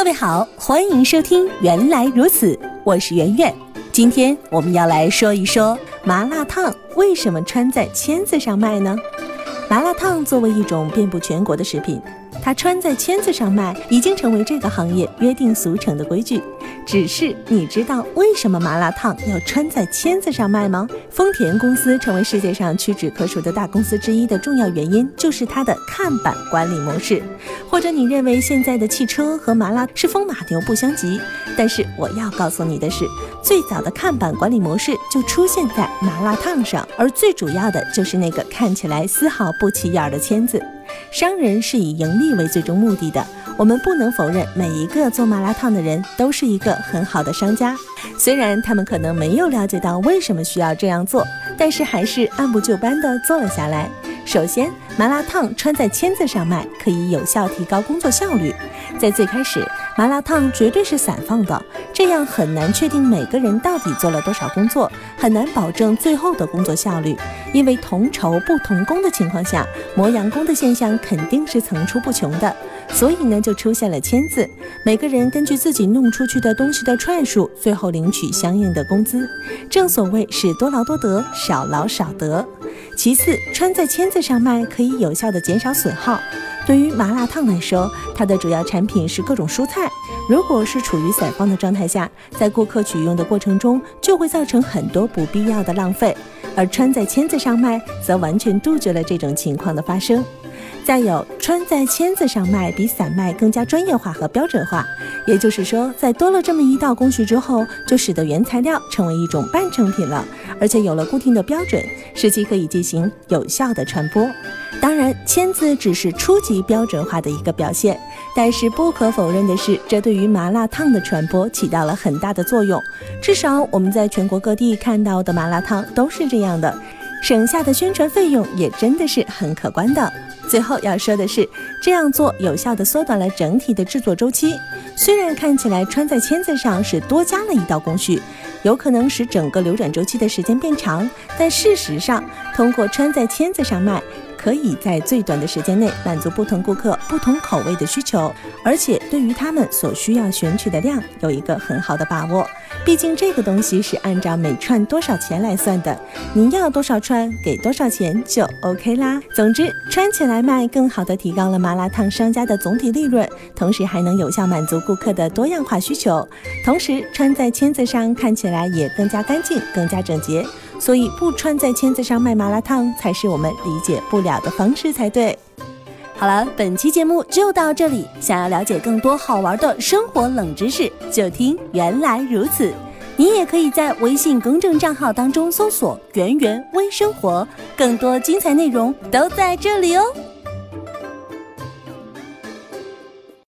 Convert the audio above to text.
各位好，欢迎收听《原来如此》，我是圆圆。今天我们要来说一说麻辣烫为什么穿在签子上卖呢？麻辣烫作为一种遍布全国的食品，它穿在签子上卖，已经成为这个行业约定俗成的规矩。只是你知道为什么麻辣烫要穿在签子上卖吗？丰田公司成为世界上屈指可数的大公司之一的重要原因，就是它的看板管理模式。或者你认为现在的汽车和麻辣是风马牛不相及，但是我要告诉你的是，最早的看板管理模式就出现在麻辣烫上，而最主要的就是那个看起来丝毫不起眼的签子。商人是以盈利为最终目的的。我们不能否认，每一个做麻辣烫的人都是一个很好的商家。虽然他们可能没有了解到为什么需要这样做，但是还是按部就班地做了下来。首先，麻辣烫穿在签子上卖，可以有效提高工作效率。在最开始，麻辣烫绝对是散放的，这样很难确定每个人到底做了多少工作，很难保证最后的工作效率。因为同酬不同工的情况下，磨洋工的现象肯定是层出不穷的。所以呢，就出现了签字，每个人根据自己弄出去的东西的串数，最后领取相应的工资。正所谓是多劳多得，少劳少得。其次，穿在签子上卖可以有效的减少损耗。对于麻辣烫来说，它的主要产品是各种蔬菜，如果是处于散放的状态下，在顾客取用的过程中，就会造成很多不必要的浪费。而穿在签子上卖，则完全杜绝了这种情况的发生。再有，穿在签子上卖比散卖更加专业化和标准化。也就是说，在多了这么一道工序之后，就使得原材料成为一种半成品了，而且有了固定的标准，使其可以进行有效的传播。当然，签字只是初级标准化的一个表现，但是不可否认的是，这对于麻辣烫的传播起到了很大的作用。至少我们在全国各地看到的麻辣烫都是这样的，省下的宣传费用也真的是很可观的。最后要说的是，这样做有效地缩短了整体的制作周期。虽然看起来穿在签子上是多加了一道工序，有可能使整个流转周期的时间变长，但事实上，通过穿在签子上卖。可以在最短的时间内满足不同顾客不同口味的需求，而且对于他们所需要选取的量有一个很好的把握。毕竟这个东西是按照每串多少钱来算的，您要多少串给多少钱就 OK 啦。总之，穿起来卖更好的提高了麻辣烫商家的总体利润，同时还能有效满足顾客的多样化需求。同时，穿在签子上看起来也更加干净、更加整洁。所以不穿在签子上卖麻辣烫才是我们理解不了的方式才对。好了，本期节目就到这里。想要了解更多好玩的生活冷知识，就听原来如此。你也可以在微信公众账号当中搜索“圆圆微生活”，更多精彩内容都在这里哦。